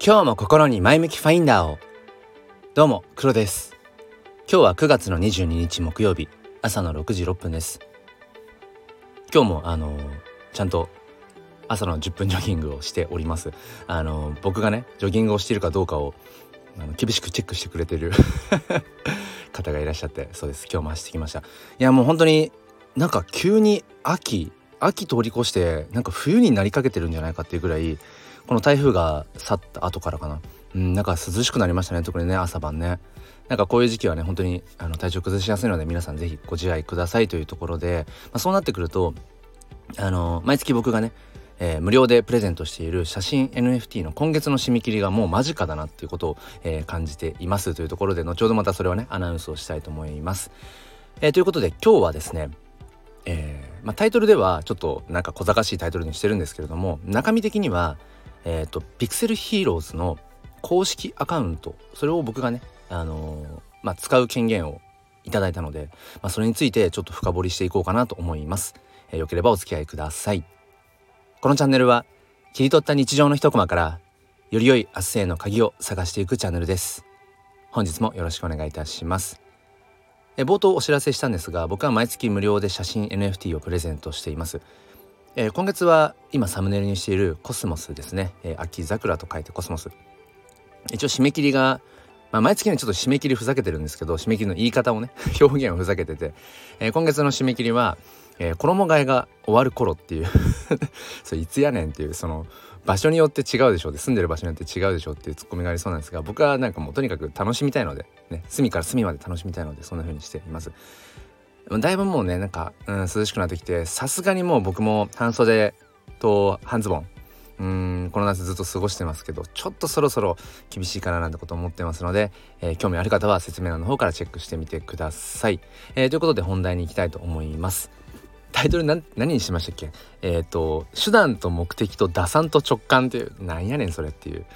今日も心に前向きファインダーを。どうも黒です。今日は9月の22日木曜日朝の6時6分です。今日もあのちゃんと朝の10分ジョギングをしております。あの僕がねジョギングをしているかどうかをあの厳しくチェックしてくれてる 方がいらっしゃってそうです。今日も走ってきました。いやもう本当になんか急に秋秋通り越してなんか冬になりかけてるんじゃないかっていうぐらいこの台風が去った後からかな。うんなんか涼しくなりましたね。特にね朝晩ね。なんかこういう時期はね本当にあの体調崩しやすいので皆さん是非ご自愛くださいというところで、まあ、そうなってくるとあの毎月僕がねえー、無料でプレゼントしている写真 NFT の今月の締め切りがもう間近だなっていうことを、えー、感じていますというところで後ほどまたそれはねアナウンスをしたいと思います。えー、ということで今日はですねえ、まあ、タイトルではちょっとなんか小賢しいタイトルにしてるんですけれども中身的には、えーと、ピクセルヒーローズの公式アカウントそれを僕がね、あのー、まあ、使う権限をいただいたので、まあ、それについてちょっと深掘りしていこうかなと思います。えー、よければお付き合いください。このチャンネルは切り取った日常の一コマからより良い明日への鍵を探していくチャンネルです。本日もよろしくお願いいたします。え冒頭お知らせしたんですが僕は毎月無料で写真 NFT をプレゼントしています、えー、今月は今サムネイルにしているコスモスですね、えー、秋桜と書いてコスモス。一応締め切りがまあ、毎月ねちょっと締め切りふざけてるんですけど締め切りの言い方をね 表現をふざけてて、えー、今月の締め切りは、えー、衣替えが終わる頃っていう。それいつやねんっていうその場所によって違うでしょうで住んでる場所によって違うでしょうっていうツッコミがありそうなんですが僕はなんかもうとにかく楽しみたいのでね隅から隅まで楽しみたいのでそんな風にしています。だいぶもうねなんか、うん、涼しくなってきてさすがにもう僕も半袖と半ズボン。うんこの夏ずっと過ごしてますけどちょっとそろそろ厳しいかななんてこと思ってますので、えー、興味ある方は説明欄の方からチェックしてみてください、えー、ということで本題に行きたいと思います。タイトル何にしましたっけ？えっ、ー、と手段と目的と打算と直感っていうなんやねんそれっていう、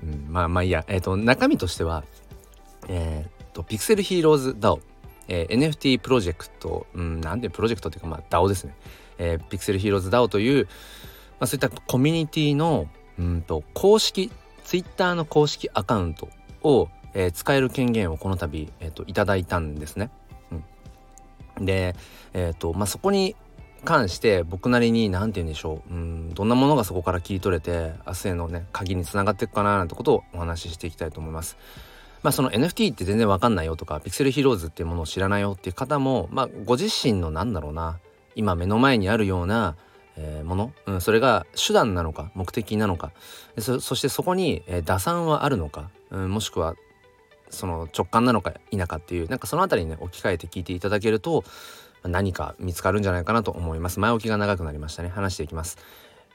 うん、まあまあいいや。えっ、と中身としてはえっ、とピクセルヒーローズ DAO、えー、NFT プロジェクト、うん、なんでプロジェクトっていうかまあ DAO ですね、えー、ピクセルヒーローズ DAO という、まあ、そういったコミュニティのうんと公式 Twitter の公式アカウントを、えー、使える権限をこの度、えーと、いただいたんですね。うん、で、えーとまあ、そこに関して僕なりに何て言うんでしょううんどんなものがそこから切り取れて明日へのね鍵につながっていくかななんてことをお話ししていきたいと思います。まあその NFT って全然わかんないよとかピクセルヒーローズっていうものを知らないよっていう方もまあご自身のなんだろうな今目の前にあるような、え、もの、うん、それが手段なのか目的なのかそしてそこに、え、打算はあるのか、うん、もしくはその直感なのか否かっていうなんかその辺りにね置き換えて聞いていただけると何か見つかるんじゃないかなと思います。前置きが長くなりましたね。話していきます、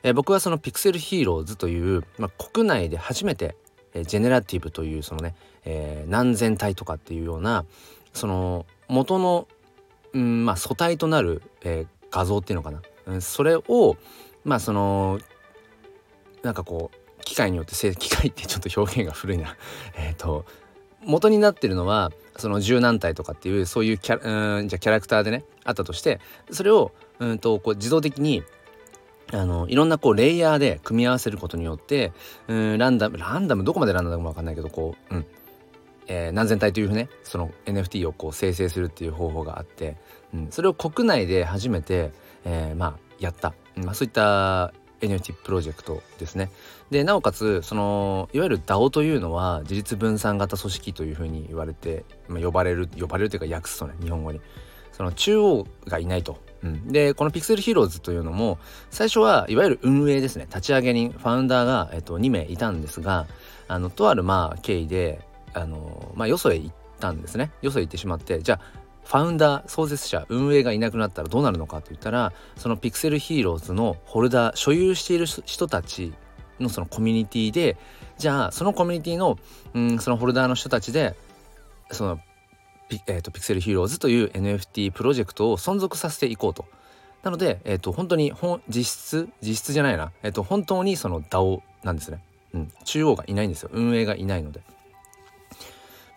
えー、僕はそのピクセルヒーローズという、まあ、国内で初めて、えー、ジェネラティブというそのね、えー、何千体とかっていうようなその元の、うんまあ、素体となる、えー、画像っていうのかな、うん、それをまあそのなんかこう機械によって 機械ってちょっと表現が古いな。えっと元になってるのはその柔軟体とかっていうそういうキャうんじゃキャラクターでねあったとしてそれをうんとこう自動的にあのいろんなこうレイヤーで組み合わせることによってうんランダムランダムどこまでランダムかもわかんないけどこう、うん。えー、何千体というねその NFT をこう生成するっていう方法があって、うん、それを国内で初めて、えー、まあやった、まあ、そういった NFT プロジェクトですね。でなおかつそのいわゆる DAO というのは自立分散型組織というふうに言われて、まあ、呼ばれる呼ばれるというか訳すとね日本語に。その中央がいないと。うん、でこのピクセルヒーローズというのも最初はいわゆる運営ですね。立ち上げ人ファウンダーが、えっと、2名いたんですがあのとあるまあ経緯であの、まあ、よそへ行ったんですね。よそへ行ってしまってじゃあファウンダー創設者運営がいなくなったらどうなるのかといったらそのピクセルヒーローズのホルダー所有している人たちのそのコミュニティでじゃあそのコミュニティの、うん、そのホルダーの人たちでそのピ,、えーと、ピクセルヒーローズという NFT プロジェクトを存続させていこうと。なので、えーと、本当に本実質実質じゃないな、えーと、本当にその DAO なんですね、うん。中央がいないんですよ運営がいないので。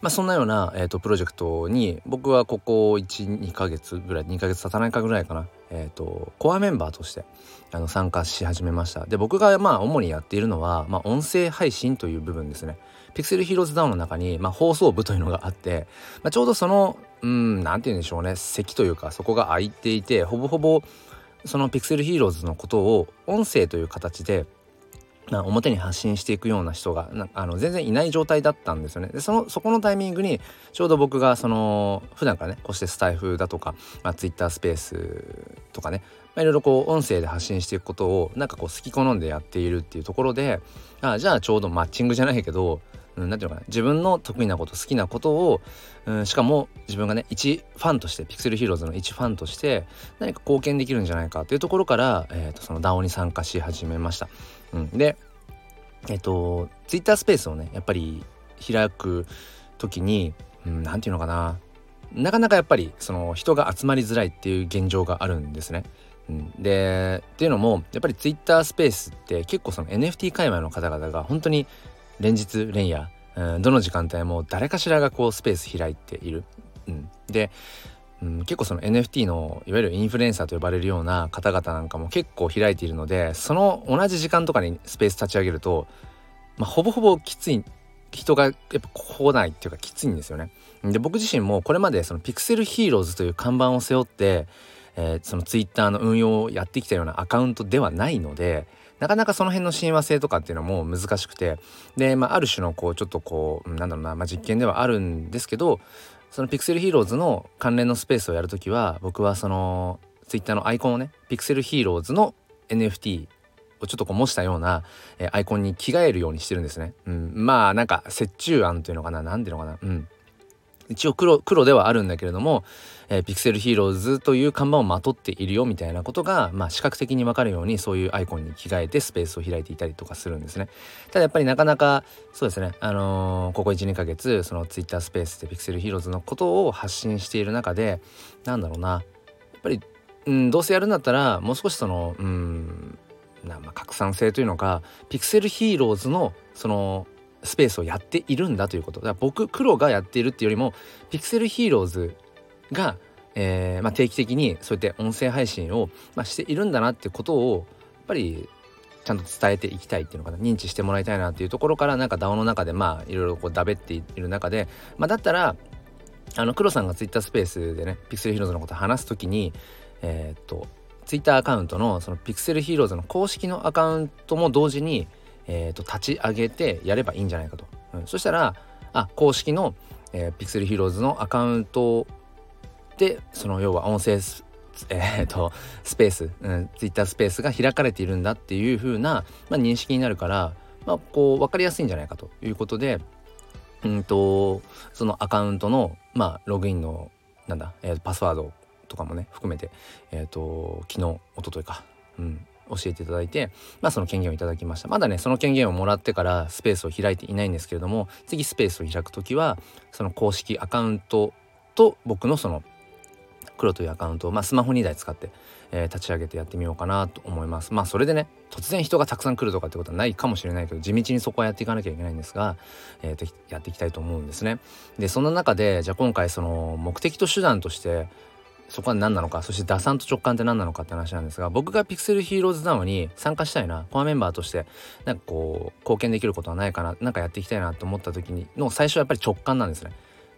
まあ、そんなような、えーと、プロジェクトに僕はここ12ヶ月ぐらい2ヶ月経たないかぐらいかな、えーと、コアメンバーとしてあの参加し始めましたで僕がまあ主にやっているのは、まあ、音声配信という部分ですねピクセルヒーローズダウンの中に、まあ、放送部というのがあって、まあ、ちょうどそのうん何て言うんでしょうね席というかそこが空いていてほぼほぼそのピクセルヒーローズのことを音声という形で表に発信していくような人があの全然いない状態だったんですよね。でそのそこのタイミングにちょうど僕がその普段からねこうしてスタイフだとか、まあ、Twitter スペースとかね、まあ、いろいろこう音声で発信していくことをなんかこう好き好んでやっているっていうところであじゃあちょうどマッチングじゃないけどうん、ていうのかな自分の得意なこと好きなことを、うん、しかも自分がね一ファンとしてピクセルヒーローズの一ファンとして何か貢献できるんじゃないかというところから、えーと、その DAO に参加し始めました。うん、でえっ、ー、と Twitter スペースをねやっぱり開く時に何、うん、て言うのかななかなかやっぱりその人が集まりづらいっていう現状があるんですね。でっていうのもやっぱり Twitter スペースって結構その NFT 界隈の方々が本当に連日連夜、うん、どの時間帯も誰かしらがこうスペース開いている。うん、で、うん、結構その NFT のいわゆるインフルエンサーと呼ばれるような方々なんかも結構開いているのでその同じ時間とかにスペース立ち上げると、まあ、ほぼほぼきつい人がやっぱ来ないっていうかきついんですよね。で僕自身もこれまでそのピクセルヒーローズという看板を背負って、えー、そのツイッターの運用をやってきたようなアカウントではないのでなかなかその辺の親和性とかっていうのも難しくてで、まあ、ある種のこうちょっとこうなんだろうな、まあ、実験ではあるんですけどそのピクセルヒーローズの関連のスペースをやるときは僕はそのツイッターのアイコンをねピクセルヒーローズの NFT をちょっとこう模したような、え、アイコンに着替えるようにしてるんですね。うん、まあなんか折衷案というのかな何ていうのかな。うん。一応黒黒ではあるんだけれども、えー、ピクセルヒーローズという看板をまとっているよみたいなことが、まあ、視覚的に分かるようにそういうアイコンに着替えてスペースを開いていたりとかするんですね。ただやっぱりなかなかそうですね、あのー、ここ12ヶ月そのツイッタースペースでピクセルヒーローズのことを発信している中でなんだろうなやっぱり、うん、どうせやるんだったらもう少しそのうんなまあ、拡散性というのかピクセルヒーローズのそのスペースをやっているんだということ。だから僕黒がやっているっていうよりもピクセルヒーローズが、えーまあ、定期的にそうやって音声配信を、まあ、しているんだなってことをやっぱりちゃんと伝えていきたいっていうのかな。認知してもらいたいなっていうところからなんか DAO の中でまあいろいろこうだべっている中で、まあ、だったらあの黒さんがツイッタースペースでねピクセルヒーローズのこと話す時にえー、っとツイッターアカウントのそのピクセルヒーローズの公式のアカウントも同時にえーと、立ち上げてやればいいんじゃないかと、うん、そしたらあ公式の、えー、ピクセルヒーローズのアカウントでその要は音声ス,、えーと、スペース、うん、ツイッタースペースが開かれているんだっていう風な、まあ、認識になるから、まあ、こう分かりやすいんじゃないかということでうんとそのアカウントの、まあ、ログインのなんだ、えー、パスワードとかもね含めて、えーと、昨日一昨日か、うん、教えていただいて、まあ、その権限をいただきました。まだねその権限をもらってからスペースを開いていないんですけれども次スペースを開く時はその公式アカウントと僕のその黒というアカウントを、まあ、スマホ2台使って、えー、立ち上げてやってみようかなと思います。まあそれでね突然人がたくさん来るとかってことはないかもしれないけど地道にそこはやっていかなきゃいけないんですが、えー、やっていきたいと思うんですね。でそんな中でじゃあ今回その目的と手段としてそこは何なのかそして打算と直感って何なのかって話なんですが僕がピクセルヒーローズダウンに参加したいなコアメンバーとしてなんかこう貢献できることはないかななんかやっていきたいなと思った時にの最初はやっぱり直感なんですね。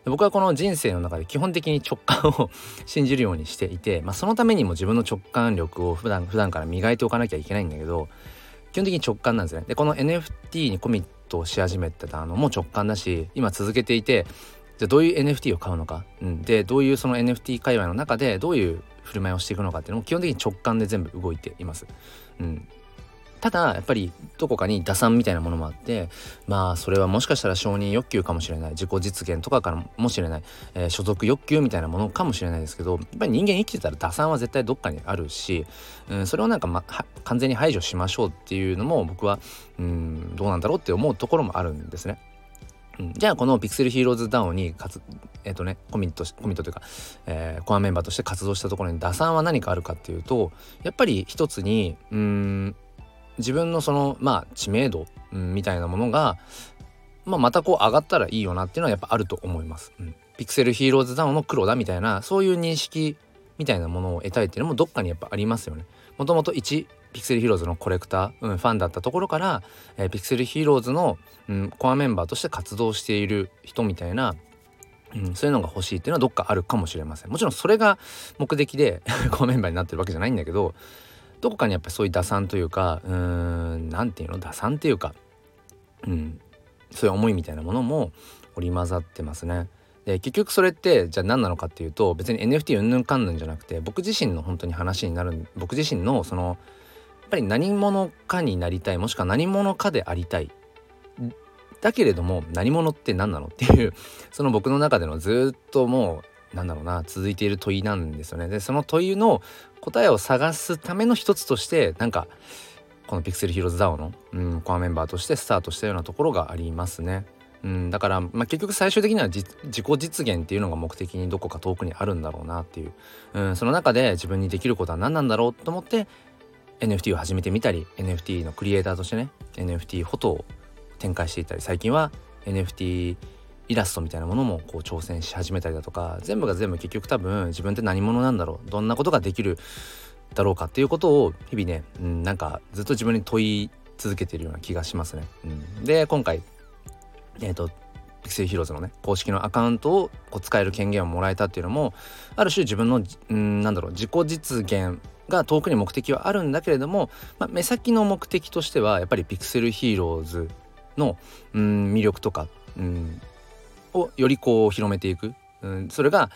僕はこの人生の中で基本的に直感を信じるようにしていて、まあ、そのためにも自分の直感力を普段普段から磨いておかなきゃいけないんだけど基本的に直感なんですね。でこの NFT にコミットし始めてたのも直感だし今続けていてじゃあどういう NFT を買うのか、うん、でどういうその NFT 界隈の中でどういう振る舞いをしていくのかっていうのも基本的に直感で全部動いています。うん、ただやっぱりどこかに打算みたいなものもあってまあそれはもしかしたら承認欲求かもしれない。自己実現とかからもしれない、えー、所属欲求みたいなものかもしれないですけどやっぱり人間生きてたら打算は絶対どっかにあるし、うん、それをなんか、ま、完全に排除しましょうっていうのも僕はうんどうなんだろうって思うところもあるんですね。うん、じゃあこのピクセルヒーローズダウンにかつえっ、ー、とねコミットコミットというか、えー、コアメンバーとして活動したところに打算は何かあるかっていうとやっぱり一つにうん自分のそのまあ知名度、うん、みたいなものがまあ、またこう上がったらいいよなっていうのはやっぱあると思います。うん、ピクセルヒーローズダウンの黒だみたいなそういう認識みたいなものを得たいっていうのもどっかにやっぱありますよね。もともと1ピクセルヒーローズのコレクター、うん、ファンだったところから、えー、ピクセルヒーローズの、うん、コアメンバーとして活動している人みたいな、うん、そういうのが欲しいっていうのはどっかあるかもしれません。もちろんそれが目的で コアメンバーになってるわけじゃないんだけどどこかにやっぱりそういう打算というかうーん何て言うの？打算っていうか、うん、そういう思いみたいなものも織り交ざってますね。で結局それってじゃあ何なのかっていうと別に NFT うんぬんかんぬんじゃなくて僕自身の本当に話になる僕自身のそのぱり何者かになりたいもしくは何者かでありたいだけれども何者って何なのっていう その僕の中でのずっともうなんだろうな続いている問いなんですよね。でその問いの答えを探すための一つとしてなんかこのピクセルヒローズ DAO の、うん、コアメンバーとしてスタートしたようなところがありますね。うん、だから、まあ、結局最終的には自己実現っていうのが目的にどこか遠くにあるんだろうなっていう、うん、その中で自分にできることは何なんだろうと思って NFT を始めてみたり NFT のクリエイターとしてね NFT フォトを展開していったり最近は NFT イラストみたいなものもこう挑戦し始めたりだとか全部が全部結局多分自分って何者なんだろうどんなことができるだろうかっていうことを日々ね、うん、なんかずっと自分に問い続けてるような気がしますね。うん、で今回えっ、ー、とピクセルヒーローズのね公式のアカウントをこう使える権限をもらえたっていうのもある種自分のんなんだろう自己実現が遠くに目的はあるんだけれども、まあ、目先の目的としてはやっぱりピクセルヒーローズのうん魅力とかうんをよりこう広めていく、うん、それが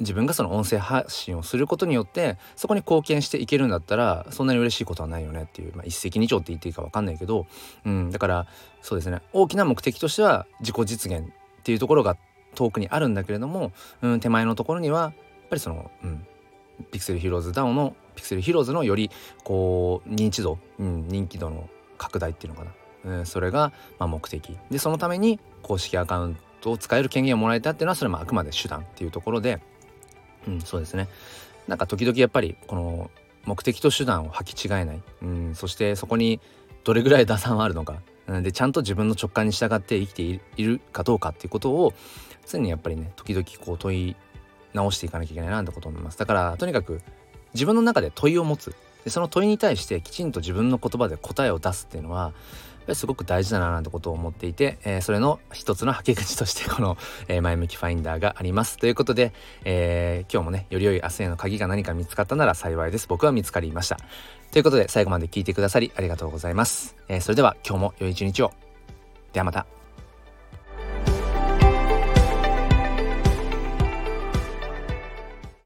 自分がその音声発信をすることによってそこに貢献していけるんだったらそんなに嬉しいことはないよねっていう、まあ、一石二鳥って言っていいか分かんないけど、うん、だからそうですね大きな目的としては自己実現っていうところが遠くにあるんだけれども、うん、手前のところにはやっぱりその、うん、ピクセルヒローズダウンのピクセルヒローズのよりこう認知度、うん、人気度の拡大っていうのかな、うん、それがまあ目的でそのために公式アカウントを使える権限をもらえたっていうのはそれもあくまで手段っていうところで。うん、そうですね。なんか時々やっぱりこの目的と手段を履き違えない、うん、そしてそこにどれぐらい打算はあるのか、うん、でちゃんと自分の直感に従って生きているかどうかっていうことを常にやっぱりね時々こう問い直していかなきゃいけないなってこと思います。だからとにかく自分の中で問いを持つ。でその問いに対してきちんと自分の言葉で答えを出すっていうのはすごく大事だななんてことを思っていて、えー、それの一つのはけ口としてこの、えー、前向きファインダーがあります。ということで、えー、今日もね、より良い明日への鍵が何か見つかったなら幸いです。僕は見つかりました。ということで、最後まで聞いてくださりありがとうございます。えそれでは今日も良い一日を。ではまた。